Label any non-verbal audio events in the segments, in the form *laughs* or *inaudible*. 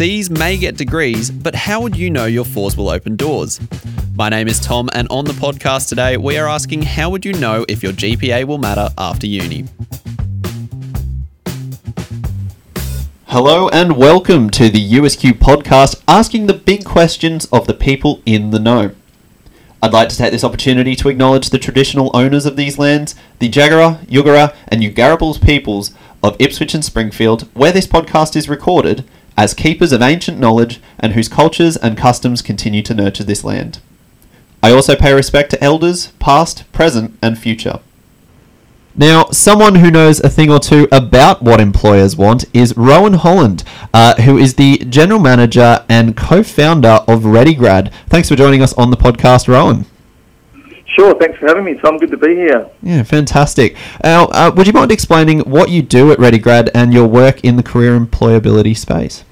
Cs may get degrees, but how would you know your fours will open doors? My name is Tom, and on the podcast today, we are asking how would you know if your GPA will matter after uni? Hello, and welcome to the USQ podcast asking the big questions of the people in the know. I'd like to take this opportunity to acknowledge the traditional owners of these lands, the Jagera, Yugara, and Yugarabals peoples of Ipswich and Springfield, where this podcast is recorded, as keepers of ancient knowledge and whose cultures and customs continue to nurture this land. I also pay respect to elders, past, present, and future. Now, someone who knows a thing or two about what employers want is Rowan Holland, uh, who is the general manager and co founder of ReadyGrad. Thanks for joining us on the podcast, Rowan. Sure, thanks for having me, Tom. Good to be here. Yeah, fantastic. Now, uh, would you mind explaining what you do at ReadyGrad and your work in the career employability space?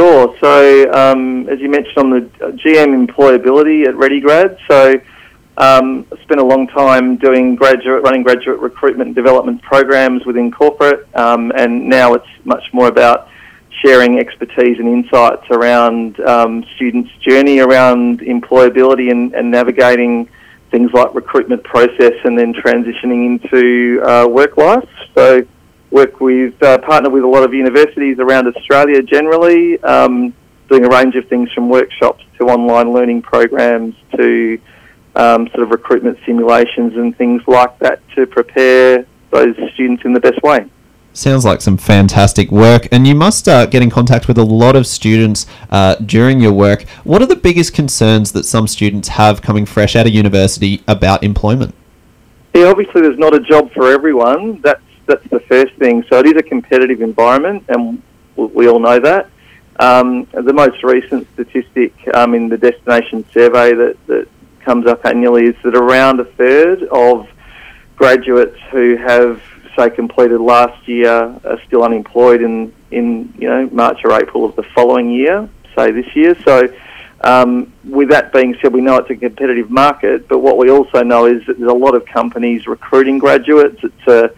Sure. So, um, as you mentioned on the GM employability at ReadyGrad, so um, I spent a long time doing graduate, running graduate recruitment and development programs within corporate, um, and now it's much more about sharing expertise and insights around um, students' journey around employability and, and, navigating things like recruitment process and then transitioning into uh, work life. So work with, uh, partner with a lot of universities around Australia generally, um, doing a range of things from workshops to online learning programs to um, sort of recruitment simulations and things like that to prepare those students in the best way. Sounds like some fantastic work, and you must uh, get in contact with a lot of students uh, during your work. What are the biggest concerns that some students have coming fresh out of university about employment? Yeah, obviously, there's not a job for everyone. That's that's the first thing. So it is a competitive environment, and we all know that. Um, the most recent statistic um, in the destination survey that, that comes up annually is that around a third of graduates who have, say, completed last year are still unemployed in, in you know March or April of the following year, say this year. So. Um, with that being said, we know it's a competitive market, but what we also know is that there's a lot of companies recruiting graduates. It's a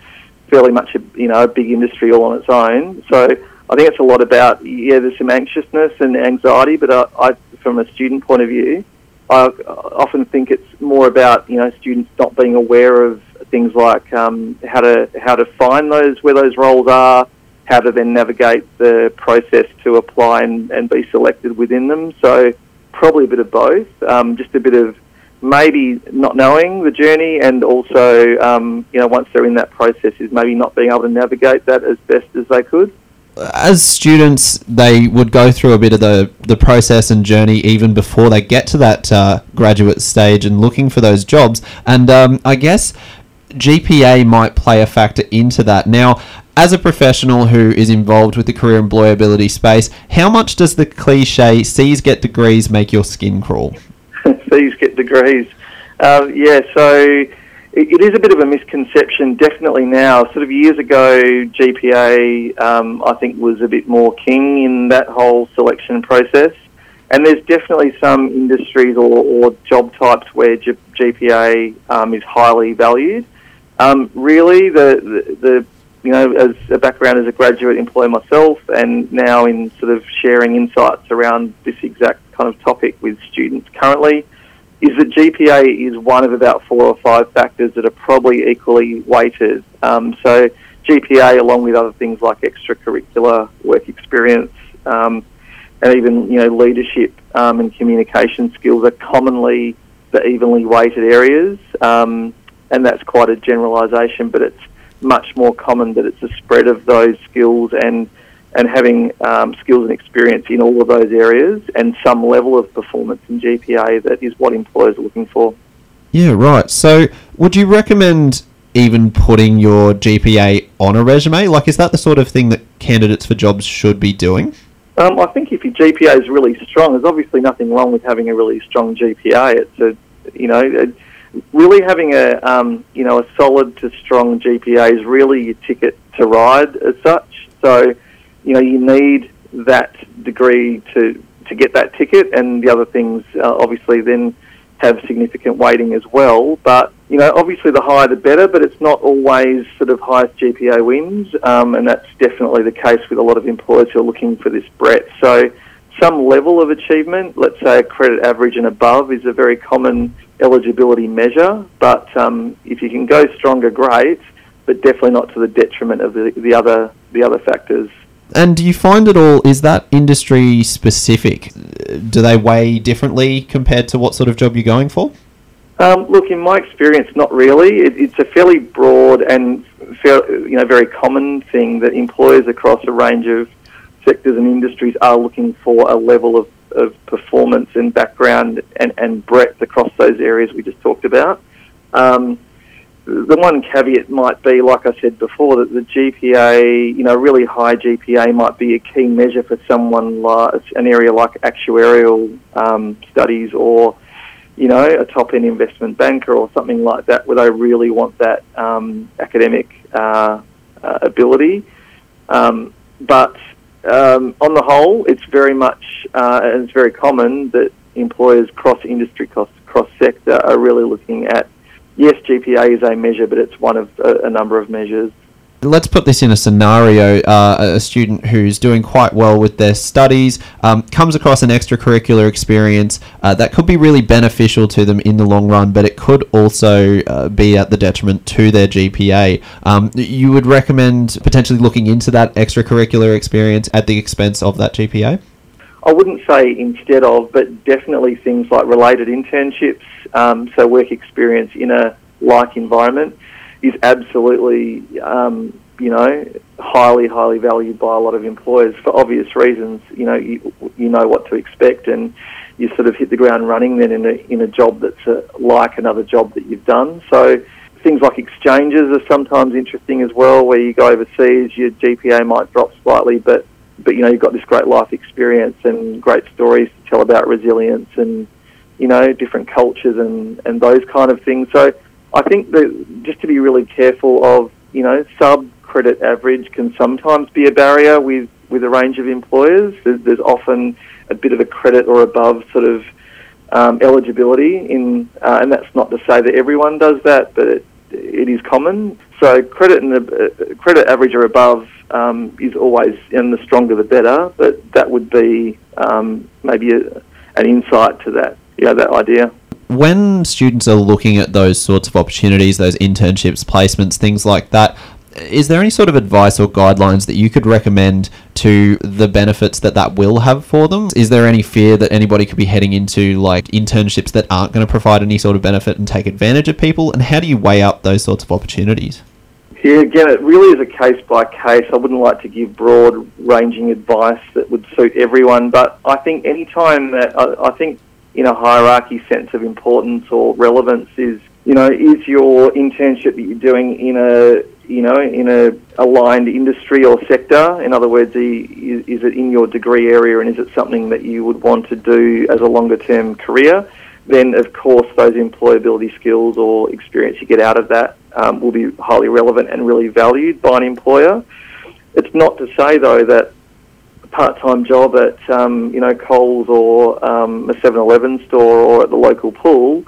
fairly much a, you know a big industry all on its own. So I think it's a lot about yeah, there's some anxiousness and anxiety, but I, I from a student point of view, I often think it's more about you know students not being aware of things like um, how to how to find those where those roles are, how to then navigate the process to apply and, and be selected within them. So probably a bit of both, um, just a bit of maybe not knowing the journey and also, um, you know, once they're in that process, is maybe not being able to navigate that as best as they could. As students, they would go through a bit of the, the process and journey even before they get to that uh, graduate stage and looking for those jobs. And um, I guess GPA might play a factor into that. Now, as a professional who is involved with the career employability space, how much does the cliche C's get degrees make your skin crawl? *laughs* C's get degrees. Uh, yeah, so it, it is a bit of a misconception, definitely now. Sort of years ago, GPA, um, I think, was a bit more king in that whole selection process. And there's definitely some industries or, or job types where G- GPA um, is highly valued. Um, really, the, the, the you know, as a background as a graduate employee myself, and now in sort of sharing insights around this exact kind of topic with students currently, is that GPA is one of about four or five factors that are probably equally weighted. Um, so GPA, along with other things like extracurricular work experience, um, and even you know leadership um, and communication skills, are commonly the evenly weighted areas. Um, and that's quite a generalisation, but it's much more common that it's a spread of those skills and and having um, skills and experience in all of those areas and some level of performance in GPA that is what employers are looking for. Yeah, right. So, would you recommend even putting your GPA on a resume? Like, is that the sort of thing that candidates for jobs should be doing? Um, I think if your GPA is really strong, there's obviously nothing wrong with having a really strong GPA. It's a, you know, a, really having a um, you know a solid to strong GPA is really your ticket to ride as such. So you know you need that degree to to get that ticket, and the other things uh, obviously then have significant weighting as well. But you know, obviously the higher the better, but it's not always sort of highest GPA wins, um, and that's definitely the case with a lot of employers who are looking for this breadth. So, some level of achievement, let's say a credit average and above, is a very common eligibility measure. But um, if you can go stronger, great, but definitely not to the detriment of the, the other the other factors. And do you find it all, is that industry specific? Do they weigh differently compared to what sort of job you're going for? Um, look, in my experience, not really. It, it's a fairly broad and fair, you know very common thing that employers across a range of sectors and industries are looking for a level of, of performance and background and, and breadth across those areas we just talked about. Um, the one caveat might be, like I said before, that the GPA, you know, really high GPA might be a key measure for someone like an area like actuarial um, studies or you know, a top end investment banker or something like that, where they really want that um, academic uh, uh, ability. Um, but um, on the whole, it's very much, uh, and it's very common that employers cross industry, cross, sector are really looking at, yes, GPA is a measure, but it's one of a, a number of measures let's put this in a scenario uh, a student who's doing quite well with their studies um, comes across an extracurricular experience uh, that could be really beneficial to them in the long run but it could also uh, be at the detriment to their gpa um, you would recommend potentially looking into that extracurricular experience at the expense of that gpa I wouldn't say instead of, but definitely things like related internships, um, so work experience in a like environment is absolutely, um, you know, highly, highly valued by a lot of employers for obvious reasons. You know, you, you know what to expect, and you sort of hit the ground running then in a in a job that's a, like another job that you've done. So things like exchanges are sometimes interesting as well, where you go overseas, your GPA might drop slightly, but but you know you've got this great life experience and great stories to tell about resilience and you know different cultures and and those kind of things. So I think that just to be really careful of, you know, sub credit average can sometimes be a barrier with, with a range of employers. There's, there's often a bit of a credit or above sort of um, eligibility in, uh, and that's not to say that everyone does that, but it, it is common. So credit and uh, credit average or above um, is always, and the stronger the better. But that would be um, maybe a, an insight to that, yeah, that idea when students are looking at those sorts of opportunities, those internships, placements, things like that, is there any sort of advice or guidelines that you could recommend to the benefits that that will have for them? Is there any fear that anybody could be heading into like internships that aren't going to provide any sort of benefit and take advantage of people? And how do you weigh up those sorts of opportunities? Yeah, again, it really is a case by case. I wouldn't like to give broad ranging advice that would suit everyone, but I think any time that I, I think in a hierarchy sense of importance or relevance is, you know, is your internship that you're doing in a, you know, in a aligned industry or sector? In other words, is, is it in your degree area and is it something that you would want to do as a longer term career? Then, of course, those employability skills or experience you get out of that um, will be highly relevant and really valued by an employer. It's not to say, though, that part-time job at um, you know Coles or um, a 7-Eleven store or at the local pool,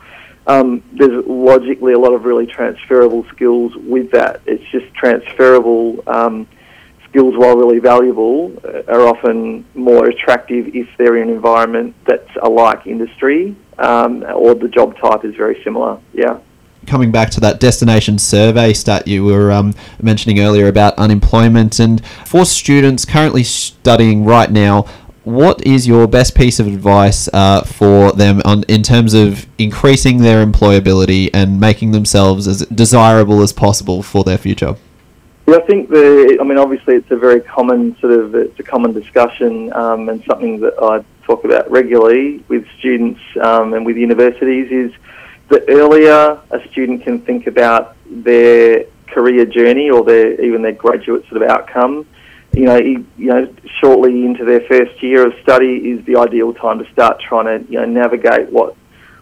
um, there's logically a lot of really transferable skills with that. It's just transferable um, skills, while really valuable, uh, are often more attractive if they're in an environment that's a like industry um, or the job type is very similar. Yeah coming back to that destination survey stat you were um, mentioning earlier about unemployment, and for students currently studying right now, what is your best piece of advice uh, for them on in terms of increasing their employability and making themselves as desirable as possible for their future? Yeah, I think the. I mean, obviously, it's a very common sort of it's a common discussion um, and something that I talk about regularly with students um, and with universities is the earlier a student can think about their career journey or their even their graduate sort of outcome, you know, you know, shortly into their first year of study is the ideal time to start trying to you know navigate what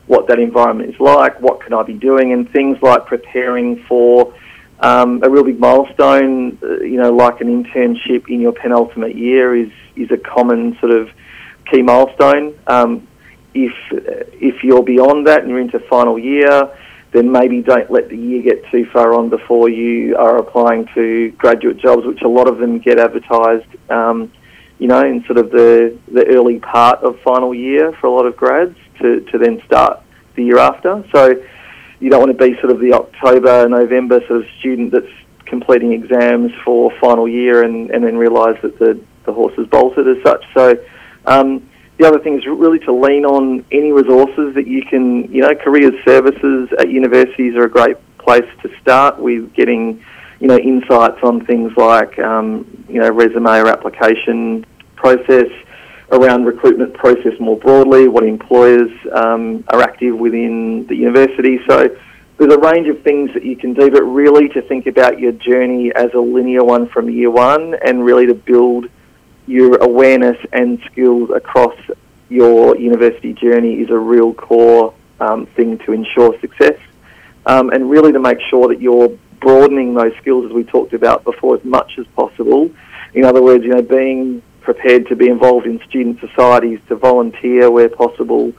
what that environment is like, what can I be doing, and things like preparing for um, a real big milestone, uh, you know, like an internship in your penultimate year is is a common sort of key milestone. Um, if if you're beyond that and you're into final year, then maybe don't let the year get too far on before you are applying to graduate jobs, which a lot of them get advertised, um, you know, in sort of the, the early part of final year for a lot of grads to, to then start the year after. So you don't want to be sort of the October, November sort of student that's completing exams for final year and, and then realise that the, the horse is bolted as such. So um, the other thing is really to lean on any resources that you can, you know, careers services at universities are a great place to start with getting, you know, insights on things like, um, you know, resume or application process, around recruitment process more broadly, what employers um, are active within the university. So there's a range of things that you can do, but really to think about your journey as a linear one from year one and really to build your awareness and skills across your university journey is a real core um, thing to ensure success. Um, and really to make sure that you're broadening those skills as we talked about before as much as possible. In other words, you know, being prepared to be involved in student societies, to volunteer where possible,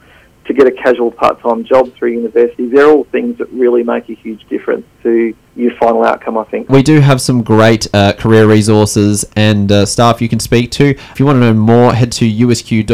to get a casual part-time job through university. They're all things that really make a huge difference to your final outcome, I think. We do have some great uh, career resources and uh, staff you can speak to. If you want to know more, head to usq.edu.au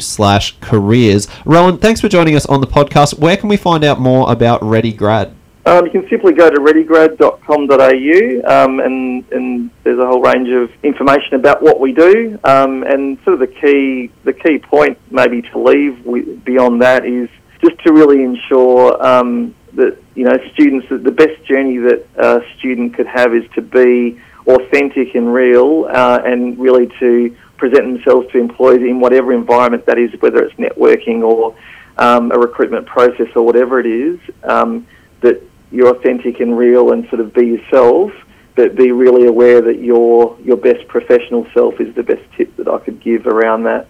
slash careers. Rowan, thanks for joining us on the podcast. Where can we find out more about ReadyGrad? Um, you can simply go to readygrad.com.au um, and, and there's a whole range of information about what we do. Um, and sort of the key the key point maybe to leave with, beyond that is just to really ensure um, that you know students the best journey that a student could have is to be authentic and real uh, and really to present themselves to employers in whatever environment that is, whether it's networking or um, a recruitment process or whatever it is. Um, that you're authentic and real and sort of be yourself, but be really aware that your your best professional self is the best tip that I could give around that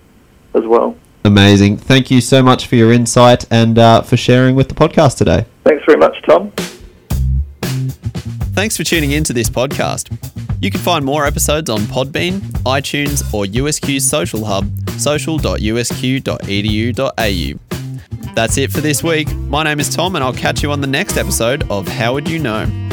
as well. Amazing. Thank you so much for your insight and uh, for sharing with the podcast today. Thanks very much, Tom. Thanks for tuning in to this podcast. You can find more episodes on Podbean, iTunes, or USQ's social hub, social.usq.edu.au. That's it for this week. My name is Tom, and I'll catch you on the next episode of How Would You Know?